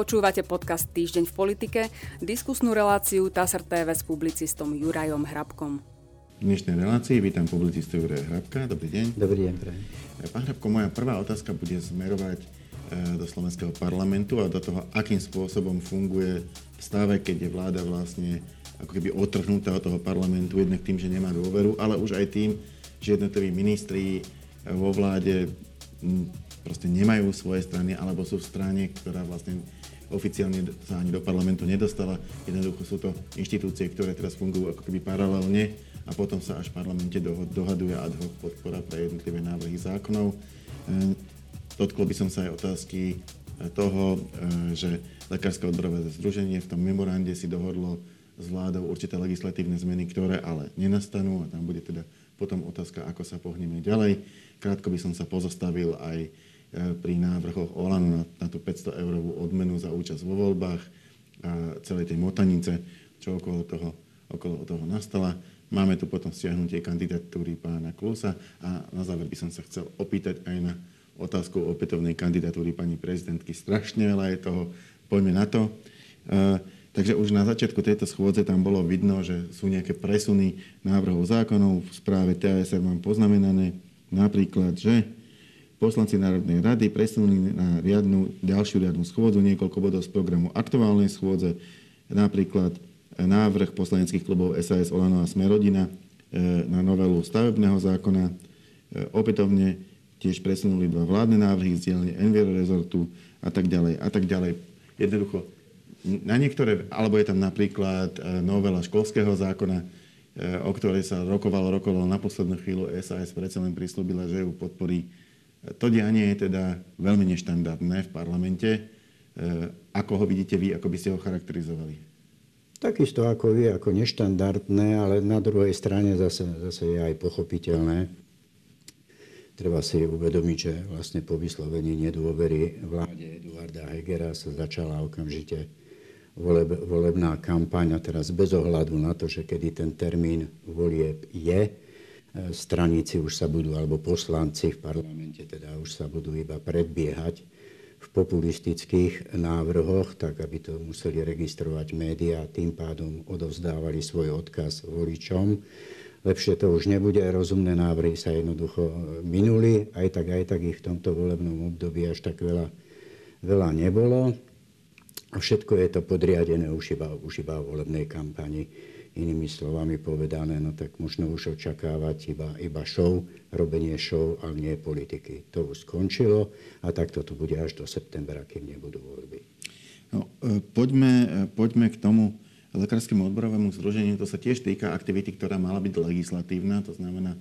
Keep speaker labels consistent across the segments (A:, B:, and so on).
A: Počúvate podcast Týždeň v politike, diskusnú reláciu TASR TV s publicistom Jurajom Hrabkom.
B: V dnešnej relácii vítam publicistu Juraja Hrabka. Dobrý deň.
C: Dobrý deň, prajem.
B: Pán Hrabko, moja prvá otázka bude smerovať e, do slovenského parlamentu a do toho, akým spôsobom funguje v stave, keď je vláda vlastne ako keby otrhnutá od toho parlamentu, jednak tým, že nemá dôveru, ale už aj tým, že jednotliví ministri vo vláde proste nemajú svoje strany alebo sú v strane, ktorá vlastne oficiálne sa ani do parlamentu nedostala. Jednoducho sú to inštitúcie, ktoré teraz fungujú ako keby paralelne a potom sa až v parlamente dohaduje ad hoc podpora pre jednotlivé návrhy zákonov. E, dotkol by som sa aj otázky e, toho, e, že Lekárske odborové združenie v tom memorande si dohodlo s vládou určité legislatívne zmeny, ktoré ale nenastanú a tam bude teda potom otázka, ako sa pohneme ďalej. Krátko by som sa pozastavil aj pri návrhoch Olano na, na tú 500 eurovú odmenu za účasť vo voľbách a celej tej motanice, čo okolo toho, okolo toho nastala. Máme tu potom stiahnutie kandidatúry pána Klusa a na záver by som sa chcel opýtať aj na otázku opätovnej kandidatúry pani prezidentky. Strašne veľa je toho, poďme na to. E, takže už na začiatku tejto schôdze tam bolo vidno, že sú nejaké presuny návrhov zákonov. V správe TASR mám poznamenané napríklad, že Poslanci Národnej rady presunuli na riadnu, ďalšiu riadnu schôdzu niekoľko bodov z programu aktuálnej schôdze, napríklad návrh poslaneckých klubov SAS, Olano a Smerodina e, na novelu stavebného zákona. E, opätovne tiež presunuli dva vládne návrhy z dielne Enviro rezortu a tak ďalej a tak ďalej. Jednoducho, na niektoré, alebo je tam napríklad e, novela školského zákona, o ktorej sa rokovalo, rokovalo na poslednú chvíľu. SAS predsa len prislúbila, že ju podporí to dianie je teda veľmi neštandardné v parlamente. E, ako ho vidíte vy, ako by ste ho charakterizovali?
C: Takisto ako vy, ako neštandardné, ale na druhej strane zase, zase je aj pochopiteľné. Treba si uvedomiť, že vlastne po vyslovení nedôvery vláde Eduarda Hegera sa začala okamžite voleb, volebná kampaň a teraz bez ohľadu na to, že kedy ten termín volieb je, straníci už sa budú, alebo poslanci v parlamente teda už sa budú iba predbiehať v populistických návrhoch, tak aby to museli registrovať médiá tým pádom odovzdávali svoj odkaz voličom. Lepšie to už nebude, rozumné návrhy sa jednoducho minuli, aj tak, aj tak ich v tomto volebnom období až tak veľa, veľa nebolo. A všetko je to podriadené už iba, už iba volebnej kampani. Inými slovami povedané, no tak možno už očakávať iba, iba show, robenie show, ale nie politiky. To už skončilo a takto to bude až do septembra, kým nebudú voľby.
B: No, e, poďme, e, poďme k tomu lekárskému odborovému združeniu. To sa tiež týka aktivity, ktorá mala byť legislatívna, to znamená,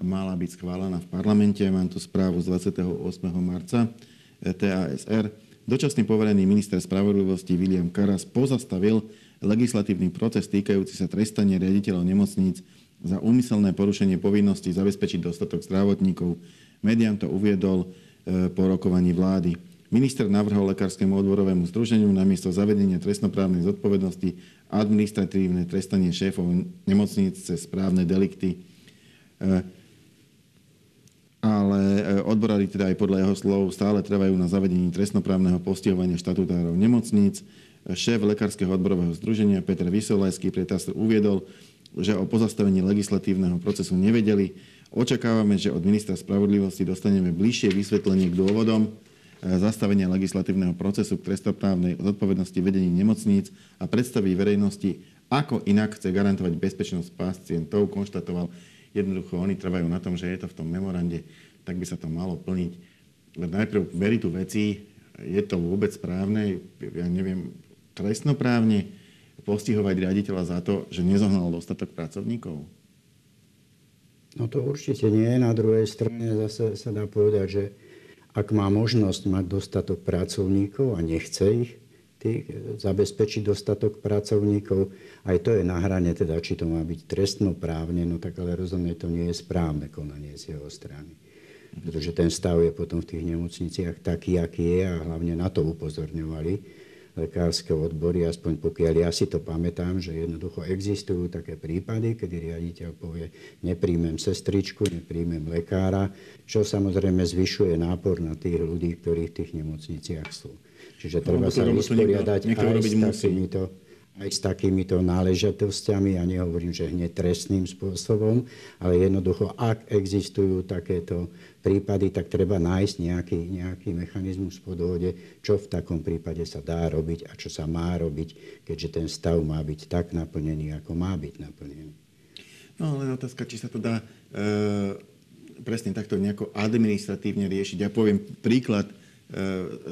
B: mala byť schválená v parlamente. Mám tu správu z 28. marca e, TASR. Dočasný poverený minister spravodlivosti William Karas pozastavil legislatívny proces týkajúci sa trestania riaditeľov nemocníc za úmyselné porušenie povinnosti zabezpečiť dostatok zdravotníkov. Mediam to uviedol e, po rokovaní vlády. Minister navrhol Lekárskému odborovému združeniu namiesto zavedenia trestnoprávnej zodpovednosti administratívne trestanie šéfov nemocníc cez správne delikty. E, ale e, odborári teda aj podľa jeho slov stále trvajú na zavedení trestnoprávneho postihovania štatutárov nemocníc. Šéf Lekárskeho odborového združenia Peter Vysolajský pre uviedol, že o pozastavení legislatívneho procesu nevedeli. Očakávame, že od ministra spravodlivosti dostaneme bližšie vysvetlenie k dôvodom e, zastavenia legislatívneho procesu k trestoprávnej zodpovednosti vedení nemocníc a predstaví verejnosti, ako inak chce garantovať bezpečnosť pacientov, konštatoval. Jednoducho, oni trvajú na tom, že je to v tom memorande, tak by sa to malo plniť. Najprv meritu veci, je to vôbec správne, ja neviem, trestnoprávne postihovať riaditeľa za to, že nezohnal dostatok pracovníkov?
C: No to určite nie. Na druhej strane zase sa dá povedať, že ak má možnosť mať dostatok pracovníkov a nechce ich, tých, zabezpečiť dostatok pracovníkov, aj to je na hrane, teda, či to má byť trestnoprávne, no tak ale rozhodne to nie je správne konanie z jeho strany. Pretože ten stav je potom v tých nemocniciach taký, aký je a hlavne na to upozorňovali lekárske odbory, aspoň pokiaľ ja si to pamätám, že jednoducho existujú také prípady, kedy riaditeľ povie, nepríjmem sestričku, nepríjmem lekára, čo samozrejme zvyšuje nápor na tých ľudí, ktorí v tých nemocniciach sú. Čiže treba sa vysporiadať aj s takýmito aj s takýmito náležitosťami, ja nehovorím, že hneď trestným spôsobom, ale jednoducho, ak existujú takéto prípady, tak treba nájsť nejaký, nejaký mechanizmus po dohode, čo v takom prípade sa dá robiť a čo sa má robiť, keďže ten stav má byť tak naplnený, ako má byť naplnený.
B: No len otázka, či sa to dá e, presne takto nejako administratívne riešiť. Ja poviem príklad e,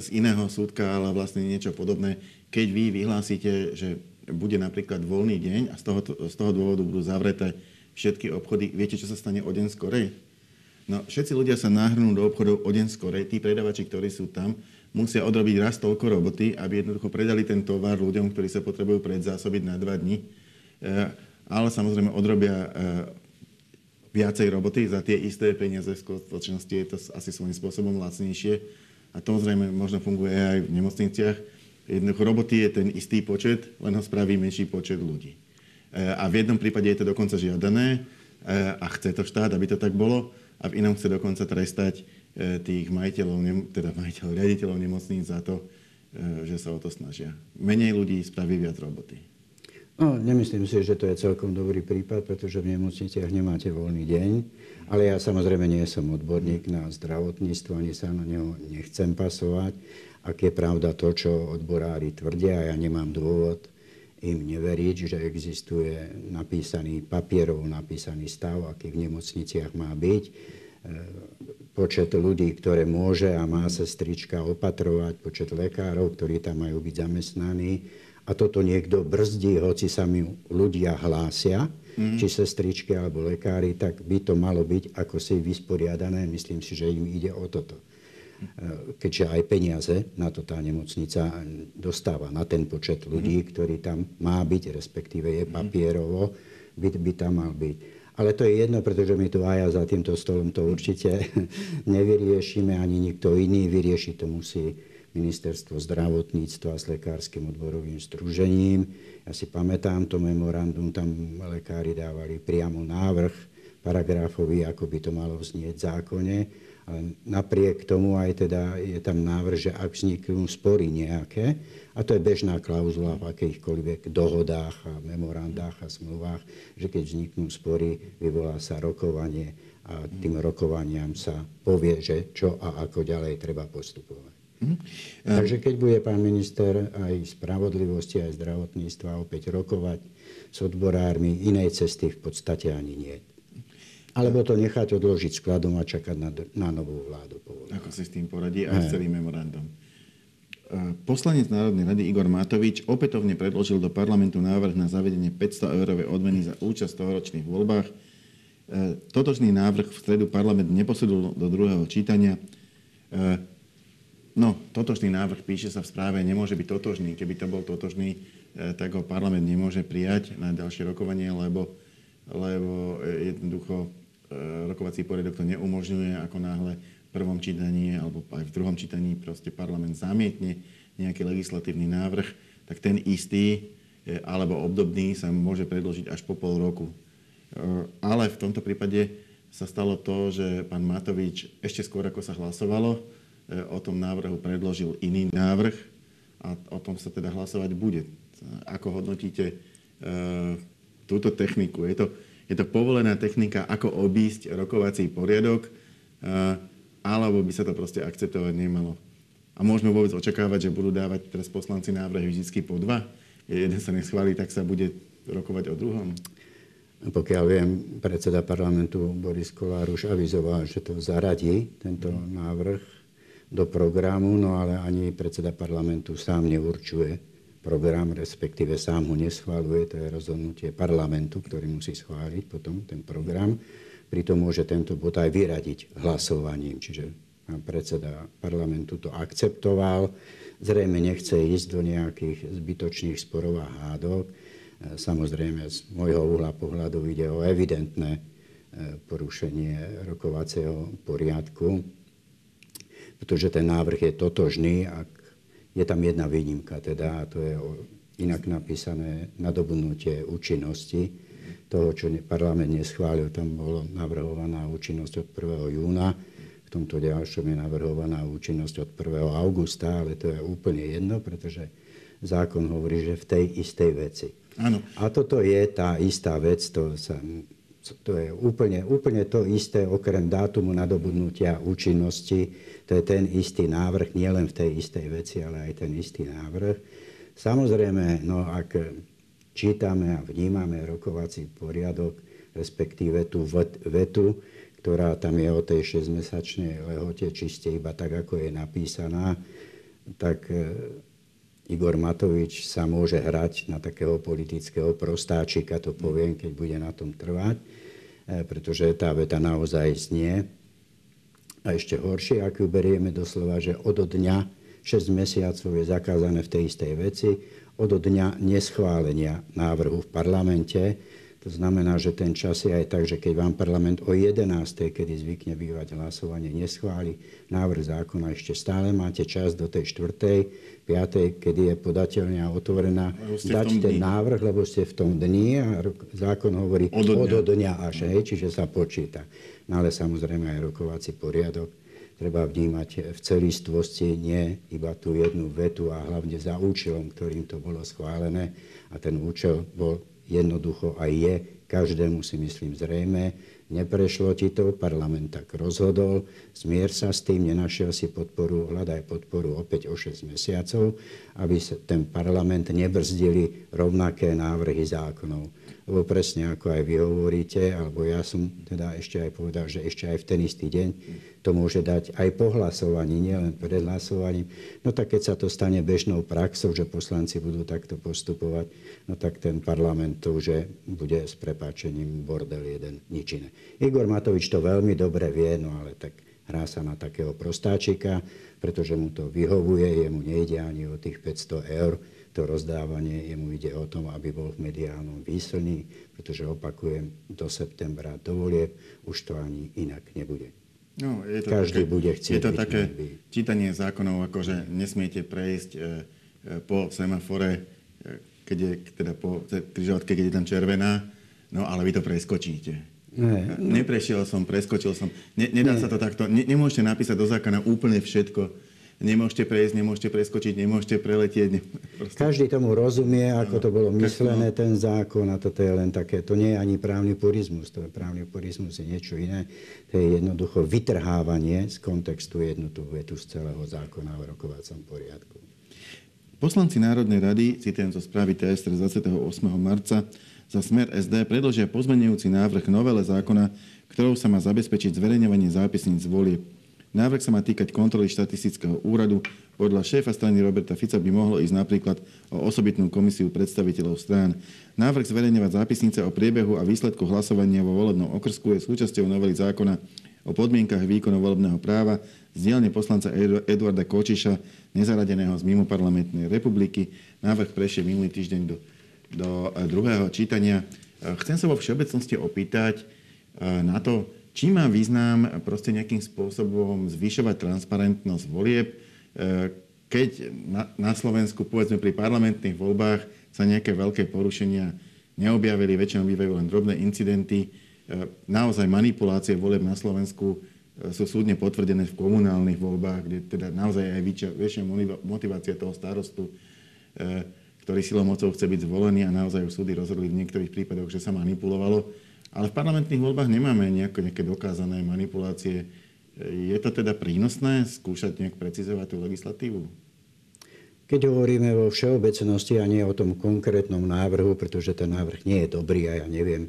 B: z iného súdka, ale vlastne niečo podobné. Keď vy vyhlásite, že bude napríklad voľný deň a z toho, z toho dôvodu budú zavreté všetky obchody, viete, čo sa stane o deň skorej? No, všetci ľudia sa náhrnú do obchodov o deň skorej. Tí predavači, ktorí sú tam, musia odrobiť raz toľko roboty, aby jednoducho predali ten tovar ľuďom, ktorí sa potrebujú predzásobiť na dva dní. E, ale samozrejme odrobia e, viacej roboty za tie isté peniaze. V skutočnosti je to asi svojím spôsobom lacnejšie. A to zrejme možno funguje aj v nemocniciach Jednoducho roboty je ten istý počet, len ho spraví menší počet ľudí. E, a v jednom prípade je to dokonca žiadané e, a chce to štát, aby to tak bolo, a v inom chce dokonca trestať e, tých majiteľov, teda majiteľov, riaditeľov nemocníc za to, že sa o to snažia. Menej ľudí spraví viac roboty.
C: No, nemyslím si, že to je celkom dobrý prípad, pretože v nemocniciach nemáte voľný deň. Ale ja samozrejme nie som odborník na zdravotníctvo, ani sa na neho nechcem pasovať ak je pravda to, čo odborári tvrdia, a ja nemám dôvod im neveriť, že existuje napísaný papierov, napísaný stav, aký v nemocniciach má byť. E, počet ľudí, ktoré môže a má sestrička opatrovať, počet lekárov, ktorí tam majú byť zamestnaní. A toto niekto brzdí, hoci sa mi ľudia hlásia, mm. či sestričky alebo lekári, tak by to malo byť ako si vysporiadané. Myslím si, že im ide o toto keďže aj peniaze na to tá nemocnica dostáva, na ten počet ľudí, mhm. ktorý tam má byť, respektíve je mhm. papierovo, by, by tam mal byť. Ale to je jedno, pretože my tu aj za týmto stolom to určite nevyriešime, ani nikto iný vyrieši to musí ministerstvo zdravotníctva s lekárskym odborovým združením. Ja si pamätám to memorandum, tam lekári dávali priamo návrh paragrafový, ako by to malo vznieť v zákone ale napriek tomu aj teda je tam návrh, že ak vzniknú spory nejaké, a to je bežná klauzula v akýchkoľvek dohodách a memorandách a smluvách, že keď vzniknú spory, vyvolá sa rokovanie a tým rokovaniam sa povie, že čo a ako ďalej treba postupovať. Mm. Takže keď bude pán minister aj spravodlivosti, aj zdravotníctva opäť rokovať s odborármi, inej cesty v podstate ani nie. Alebo to nechať odložiť skladom a čakať na, na novú vládu.
B: Ako si s tým poradí aj s celým memorandum. E, poslanec Národnej rady Igor Matovič opätovne predložil do parlamentu návrh na zavedenie 500 eurovej odmeny za účasť v tohoročných voľbách. E, totožný návrh v stredu parlament neposudil do druhého čítania. E, no, totožný návrh, píše sa v správe, nemôže byť totožný. Keby to bol totožný, tak ho parlament nemôže prijať na ďalšie rokovanie, lebo, lebo jednoducho rokovací poriadok to neumožňuje, ako náhle v prvom čítaní alebo aj v druhom čítaní proste parlament zamietne nejaký legislatívny návrh, tak ten istý e, alebo obdobný sa môže predložiť až po pol roku. E, ale v tomto prípade sa stalo to, že pán Matovič ešte skôr, ako sa hlasovalo, o tom návrhu predložil iný návrh a o tom sa teda hlasovať bude. Ako hodnotíte túto techniku? Je to, je to povolená technika, ako obísť rokovací poriadok, alebo by sa to proste akceptovať nemalo. A môžeme vôbec očakávať, že budú dávať teraz poslanci návrhy vždy po dva. Jeden sa neschválí, tak sa bude rokovať o druhom.
C: Pokiaľ viem, predseda parlamentu Boris Kolár už avizoval, že to zaradí, tento návrh, do programu, no ale ani predseda parlamentu sám neurčuje, program, respektíve sám ho neschváluje, to je rozhodnutie parlamentu, ktorý musí schváliť potom ten program. Pritom môže tento bod aj vyradiť hlasovaním, čiže predseda parlamentu to akceptoval. Zrejme nechce ísť do nejakých zbytočných sporov a hádok. Samozrejme, z môjho uhla pohľadu ide o evidentné e, porušenie rokovacieho poriadku, pretože ten návrh je totožný, ak Je tam jedna výnimka, teda, a to je inak napísané nadobudnutie účinnosti toho, čo parlament neschválil. Tam bolo navrhovaná účinnosť od 1. júna, v tomto ďalšom je navrhovaná účinnosť od 1. augusta, ale to je úplne jedno, pretože zákon hovorí, že v tej istej veci.
B: Áno.
C: A toto je tá istá vec, to, sa, to je úplne, úplne to isté, okrem dátumu nadobudnutia účinnosti, to je ten istý návrh, nielen v tej istej veci, ale aj ten istý návrh. Samozrejme, no ak čítame a vnímame rokovací poriadok, respektíve tú vetu, ktorá tam je o tej 6-mesačnej lehote, čiste iba tak, ako je napísaná, tak e, Igor Matovič sa môže hrať na takého politického prostáčika, to poviem, keď bude na tom trvať, e, pretože tá veta naozaj znie. A ešte horšie, ak ju berieme doslova, že od dňa 6 mesiacov je zakázané v tej istej veci, od dňa neschválenia návrhu v parlamente, to znamená, že ten čas je aj tak, že keď vám parlament o 11. kedy zvykne bývať hlasovanie, neschváli návrh zákona, ešte stále máte čas do tej 4. 5. kedy je podateľne otvorená, dať ten dni. návrh, lebo ste v tom dni a zákon hovorí od dňa, od dňa až, hej, čiže sa počíta. No ale samozrejme aj rokovací poriadok treba vnímať v celistvosti, nie iba tú jednu vetu a hlavne za účelom, ktorým to bolo schválené. A ten účel bol jednoducho aj je. Každému si myslím zrejme. Neprešlo ti to, parlament tak rozhodol, zmier sa s tým, nenašiel si podporu, hľadaj podporu opäť o 6 mesiacov, aby sa ten parlament nebrzdili rovnaké návrhy zákonov. Lebo presne ako aj vy hovoríte, alebo ja som teda ešte aj povedal, že ešte aj v ten istý deň to môže dať aj po hlasovaní, nielen pred hlasovaním. No tak keď sa to stane bežnou praxou, že poslanci budú takto postupovať, no tak ten parlament to už bude s prepáčením bordel jeden, nič iné. Igor Matovič to veľmi dobre vie, no ale tak hrá sa na takého prostáčika, pretože mu to vyhovuje, jemu nejde ani o tých 500 eur, to rozdávanie, jemu ide o tom, aby bol v mediálnom výslní, pretože opakujem, do septembra do volieb už to ani inak nebude.
B: No, je to
C: Každý
B: také,
C: bude chcieť
B: Je to
C: byť
B: také
C: by...
B: čítanie zákonov, ako že nesmiete prejsť e, e, po semafore, e, keď je teda po križovatke, keď je tam červená, no ale vy to preskočíte. Ne, no. Neprešiel som, preskočil som. Ne, nedá ne. sa to takto. Ne, nemôžete napísať do zákona úplne všetko nemôžete prejsť, nemôžete preskočiť, nemôžete preletieť. Ne,
C: Každý tomu rozumie, ako to bolo myslené, ten zákon a toto je len také, to nie je ani právny purizmus, to je právny purizmus je niečo iné, to je jednoducho vytrhávanie z kontextu jednu tú vetu z celého zákona o rokovacom poriadku.
B: Poslanci Národnej rady, citujem zo správy TSR z 28. marca, za smer SD predložia pozmenujúci návrh novele zákona, ktorou sa má zabezpečiť zverejňovanie zápisníc volieb. Návrh sa má týkať kontroly štatistického úradu. Podľa šéfa strany Roberta Fica by mohlo ísť napríklad o osobitnú komisiu predstaviteľov strán. Návrh zverejňovať zápisnice o priebehu a výsledku hlasovania vo volebnom okrsku je súčasťou novely zákona o podmienkach výkonu volebného práva z dielne poslanca Eduarda Kočiša, nezaradeného z mimo parlamentnej republiky. Návrh prešiel minulý týždeň do, do eh, druhého čítania. Eh, chcem sa vo všeobecnosti opýtať eh, na to, či má význam proste nejakým spôsobom zvyšovať transparentnosť volieb, e, keď na, Slovensku, povedzme pri parlamentných voľbách, sa nejaké veľké porušenia neobjavili, väčšinou bývajú len drobné incidenty. E, naozaj manipulácie volieb na Slovensku e, sú súdne potvrdené v komunálnych voľbách, kde teda naozaj aj väčšia motivácia toho starostu, ktorý silou mocou chce byť zvolený a naozaj už súdy rozhodli v niektorých prípadoch, že sa manipulovalo ale v parlamentných voľbách nemáme nejako, nejaké dokázané manipulácie. Je to teda prínosné skúšať nejak precizovať tú legislatívu?
C: Keď hovoríme vo všeobecnosti a nie o tom konkrétnom návrhu, pretože ten návrh nie je dobrý a ja neviem,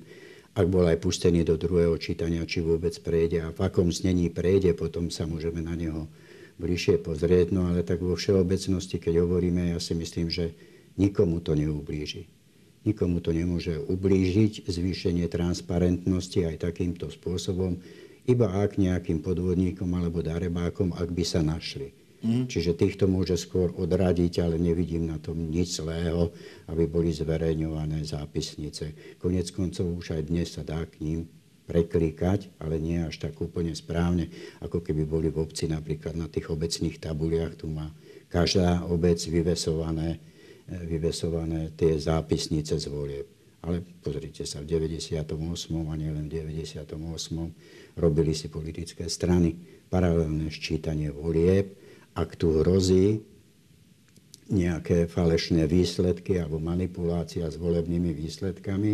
C: ak bol aj pustený do druhého čítania, či vôbec prejde a v akom znení prejde, potom sa môžeme na neho bližšie pozrieť. No ale tak vo všeobecnosti, keď hovoríme, ja si myslím, že nikomu to neublíži. Nikomu to nemôže ublížiť, zvýšenie transparentnosti aj takýmto spôsobom, iba ak nejakým podvodníkom alebo darebákom, ak by sa našli. Mm. Čiže týchto môže skôr odradiť, ale nevidím na tom nič zlého, aby boli zverejňované zápisnice. Konec koncov už aj dnes sa dá k ním preklikať, ale nie až tak úplne správne, ako keby boli v obci napríklad na tých obecných tabuliach. Tu má každá obec vyvesované, vyvesované tie zápisnice z volieb. Ale pozrite sa, v 98. a nielen v 98. robili si politické strany paralelné ščítanie volieb. Ak tu hrozí nejaké falešné výsledky alebo manipulácia s volebnými výsledkami,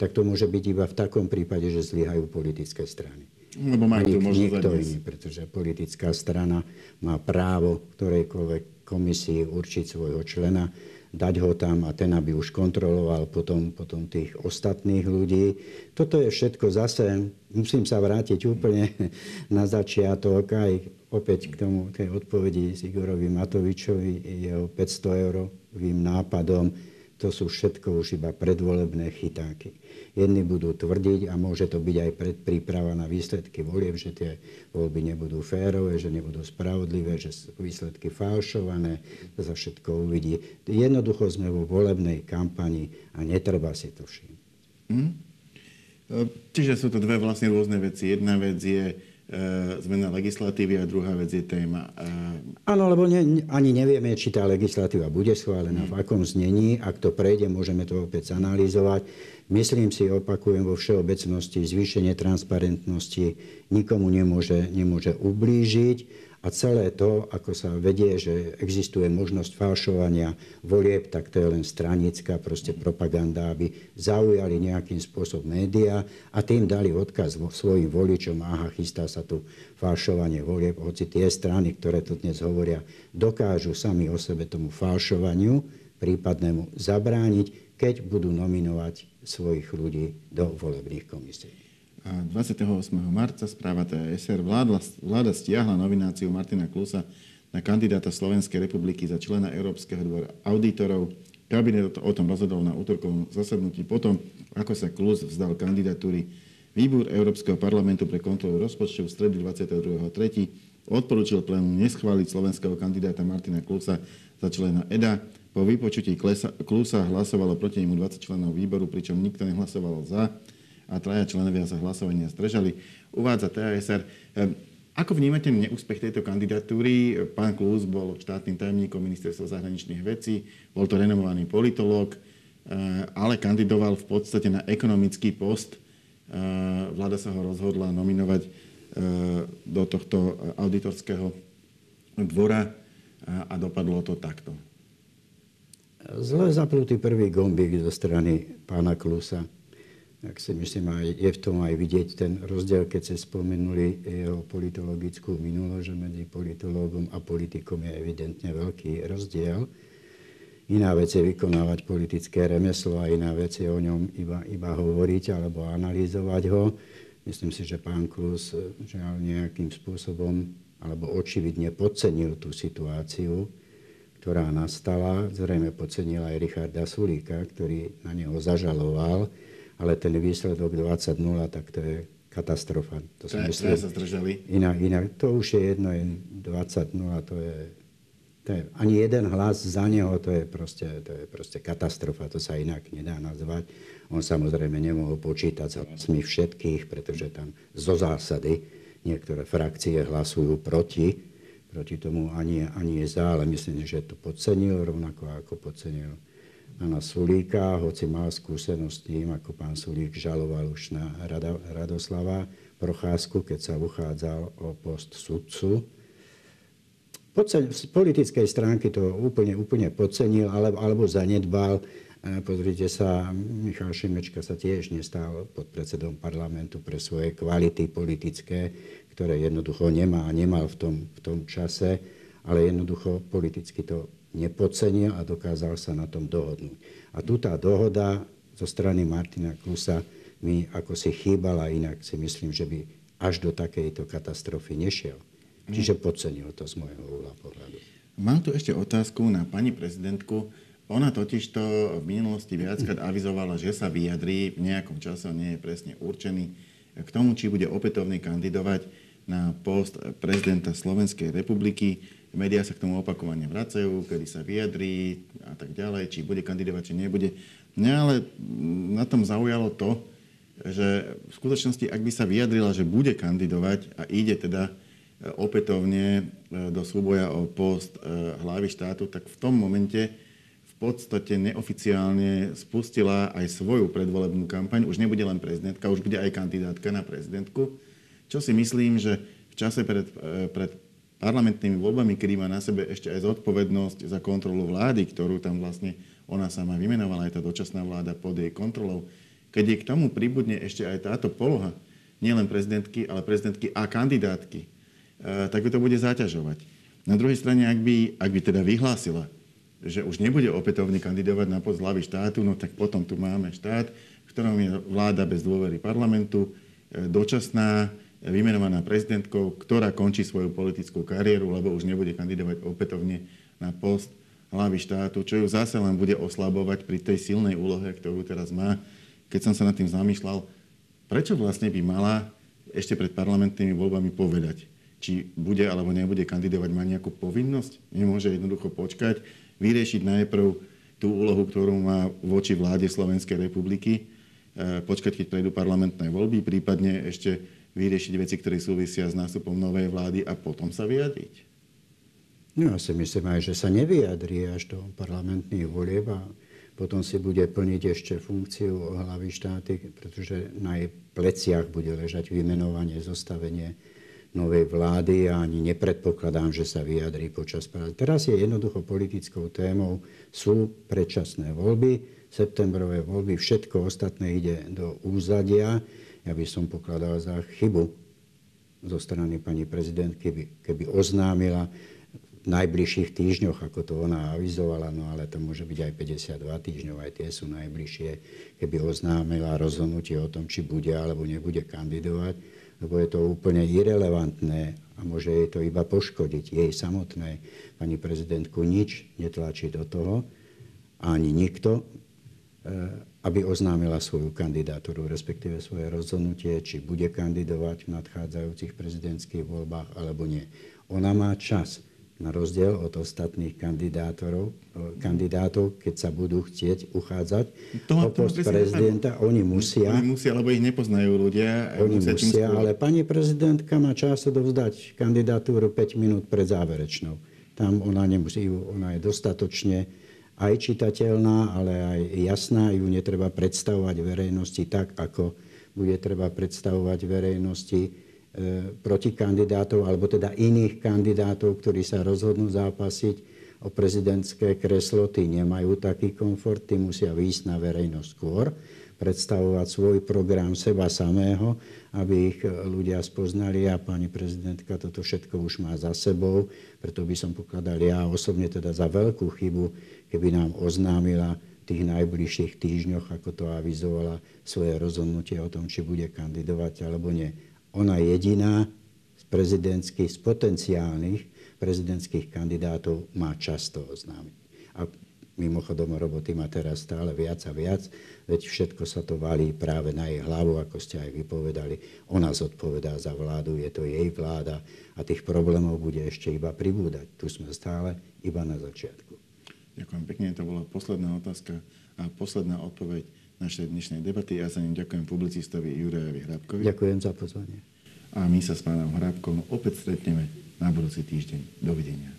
C: tak to môže byť iba v takom prípade, že zlyhajú politické strany.
B: Lebo majú tu
C: nikto iný, pretože politická strana má právo ktorejkoľvek komisii určiť svojho člena dať ho tam a ten, aby už kontroloval potom, potom tých ostatných ľudí. Toto je všetko zase, musím sa vrátiť úplne na začiatok aj opäť k tomu, tej odpovedi s Igorovi Matovičovi, jeho 500 eurovým nápadom to sú všetko už iba predvolebné chytáky. Jedni budú tvrdiť, a môže to byť aj predpríprava na výsledky volieb, že tie voľby nebudú férové, že nebudú spravodlivé, že sú výsledky falšované, to sa všetko uvidí. Jednoducho sme vo volebnej kampani a netreba si to všimnúť. Hmm.
B: Čiže sú to dve vlastne rôzne veci. Jedna vec je zmena legislatívy a druhá vec je téma.
C: E, Áno, lebo ne, ani nevieme, či tá legislatíva bude schválená, v akom znení. Ak to prejde, môžeme to opäť zanalýzovať. Myslím si, opakujem vo všeobecnosti, zvýšenie transparentnosti nikomu nemôže, nemôže ublížiť a celé to, ako sa vedie, že existuje možnosť falšovania volieb, tak to je len stranická proste propaganda, aby zaujali nejakým spôsobom médiá a tým dali odkaz svojim voličom, aha, chystá sa tu falšovanie volieb, hoci tie strany, ktoré to dnes hovoria, dokážu sami o sebe tomu falšovaniu prípadnému zabrániť, keď budú nominovať svojich ľudí do volebných komisí.
B: 28. marca správa TSR vláda, vláda stiahla nomináciu Martina Klusa na kandidáta Slovenskej republiky za člena Európskeho dvora auditorov. Kabinet o tom rozhodol na útorkovom zasadnutí potom, ako sa Klus vzdal kandidatúry. Výbor Európskeho parlamentu pre kontrolu rozpočtu v stredy 22.3. odporúčil plénu neschváliť slovenského kandidáta Martina Klusa za člena EDA. Po vypočutí Klusa hlasovalo proti nemu 20 členov výboru, pričom nikto nehlasoval za a traja členovia sa hlasovania zdržali. Uvádza TASR. Ehm, ako vnímate neúspech tejto kandidatúry? Pán Klus bol štátnym tajomníkom ministerstva zahraničných vecí, bol to renomovaný politológ, ehm, ale kandidoval v podstate na ekonomický post. Ehm, vláda sa ho rozhodla nominovať do tohto auditorského dvora a dopadlo to takto.
C: Zle zaplutý prvý gombík zo strany pána Klusa tak si myslím, aj, je v tom aj vidieť ten rozdiel, keď ste spomenuli jeho politologickú minulosť, že medzi politológom a politikom je evidentne veľký rozdiel. Iná vec je vykonávať politické remeslo a iná vec je o ňom iba, iba hovoriť alebo analyzovať ho. Myslím si, že pán Klus že nejakým spôsobom alebo očividne podcenil tú situáciu, ktorá nastala. Zrejme podcenil aj Richarda Sulíka, ktorý na neho zažaloval ale ten výsledok 20-0, tak to je katastrofa.
B: To, to, myslím, sa zdržali?
C: Inak, inak, to už je jedno, je 20-0, to je, to je, ani jeden hlas za neho, to je, proste, to je proste katastrofa, to sa inak nedá nazvať. On samozrejme nemohol počítať s hlasmi všetkých, pretože tam zo zásady niektoré frakcie hlasujú proti, proti tomu ani, ani je za, ale myslím, že to podcenil rovnako ako podcenil pána Sulíka, hoci mal skúsenosť s tým, ako pán Sulík žaloval už na Rada, Radoslava Procházku, keď sa uchádzal o post sudcu. Z politickej stránky to úplne, úplne podcenil alebo, alebo zanedbal. Pozrite sa, Michal Šimečka sa tiež nestal pod predsedom parlamentu pre svoje kvality politické, ktoré jednoducho nemá a nemal v tom, v tom čase, ale jednoducho politicky to nepodcenil a dokázal sa na tom dohodnúť. A tu tá dohoda zo strany Martina Klusa mi ako si chýbala, inak si myslím, že by až do takejto katastrofy nešiel. Čiže podcenil to z môjho uhla pohľadu.
B: Mám tu ešte otázku na pani prezidentku. Ona totiž to v minulosti viackrát avizovala, že sa vyjadrí v nejakom čase, nie je presne určený, k tomu, či bude opätovne kandidovať na post prezidenta Slovenskej republiky. Média sa k tomu opakovane vracajú, kedy sa vyjadrí a tak ďalej, či bude kandidovať, či nebude. Mňa ale na tom zaujalo to, že v skutočnosti, ak by sa vyjadrila, že bude kandidovať a ide teda opätovne do súboja o post hlavy štátu, tak v tom momente v podstate neoficiálne spustila aj svoju predvolebnú kampaň. Už nebude len prezidentka, už bude aj kandidátka na prezidentku. Čo si myslím, že v čase pred, pred parlamentnými voľbami, kedy má na sebe ešte aj zodpovednosť za kontrolu vlády, ktorú tam vlastne ona sama vymenovala, aj tá dočasná vláda pod jej kontrolou, keď je k tomu pribudne ešte aj táto poloha, nielen prezidentky, ale prezidentky a kandidátky, eh, tak to bude zaťažovať. Na druhej strane, ak by, ak by teda vyhlásila, že už nebude opätovne kandidovať na post hlavy štátu, no tak potom tu máme štát, v ktorom je vláda bez dôvery parlamentu, eh, dočasná, vymenovaná prezidentkou, ktorá končí svoju politickú kariéru, lebo už nebude kandidovať opätovne na post hlavy štátu, čo ju zase len bude oslabovať pri tej silnej úlohe, ktorú teraz má. Keď som sa nad tým zamýšľal, prečo vlastne by mala ešte pred parlamentnými voľbami povedať, či bude alebo nebude kandidovať, má nejakú povinnosť? Nemôže jednoducho počkať, vyriešiť najprv tú úlohu, ktorú má voči vláde Slovenskej republiky, e, počkať, keď prejdú parlamentné voľby, prípadne ešte vyriešiť veci, ktoré súvisia s nástupom novej vlády a potom sa vyjadriť?
C: No ja si myslím aj, že sa nevyjadrí až do parlamentných volieb a potom si bude plniť ešte funkciu hlavy štáty, pretože na jej pleciach bude ležať vymenovanie, zostavenie novej vlády a ani nepredpokladám, že sa vyjadrí počas práce. Teraz je jednoducho politickou témou, sú predčasné voľby, septembrové voľby, všetko ostatné ide do úzadia ja by som pokladal za chybu zo strany pani prezidentky, keby, keby oznámila v najbližších týždňoch, ako to ona avizovala, no ale to môže byť aj 52 týždňov, aj tie sú najbližšie, keby oznámila rozhodnutie o tom, či bude alebo nebude kandidovať, lebo je to úplne irrelevantné a môže jej to iba poškodiť. Jej samotnej pani prezidentku nič netlačí do toho, ani nikto, e, aby oznámila svoju kandidatúru, respektíve svoje rozhodnutie, či bude kandidovať v nadchádzajúcich prezidentských voľbách alebo nie. Ona má čas, na rozdiel od ostatných kandidátorov, kandidátov, keď sa budú chcieť uchádzať to, o post prezidenta, oni musia.
B: Oni musia, lebo ich nepoznajú ľudia.
C: Oni musia, musia ale pani prezidentka má čas dovzdať kandidatúru 5 minút pred záverečnou. Tam ona nemusí, ona je dostatočne aj čitateľná, ale aj jasná. Ju netreba predstavovať verejnosti tak, ako bude treba predstavovať verejnosti e, proti kandidátov, alebo teda iných kandidátov, ktorí sa rozhodnú zápasiť o prezidentské kreslo. Tí nemajú taký komfort, tí musia výjsť na verejnosť skôr predstavovať svoj program seba samého, aby ich ľudia spoznali a pani prezidentka toto všetko už má za sebou. Preto by som pokladal ja osobne teda za veľkú chybu, keby nám oznámila v tých najbližších týždňoch, ako to avizovala, svoje rozhodnutie o tom, či bude kandidovať alebo nie. Ona jediná z prezidentských, z potenciálnych prezidentských kandidátov má často oznámiť. A Mimochodom, roboty má teraz stále viac a viac, veď všetko sa to valí práve na jej hlavu, ako ste aj vypovedali. Ona zodpovedá za vládu, je to jej vláda a tých problémov bude ešte iba pribúdať. Tu sme stále iba na začiatku.
B: Ďakujem pekne, to bola posledná otázka a posledná odpoveď našej dnešnej debaty. Ja sa ním ďakujem publicistovi Jurajovi Hrabkovi.
C: Ďakujem za pozvanie.
B: A my sa s pánom Hrabkom opäť stretneme na budúci týždeň. Dovidenia.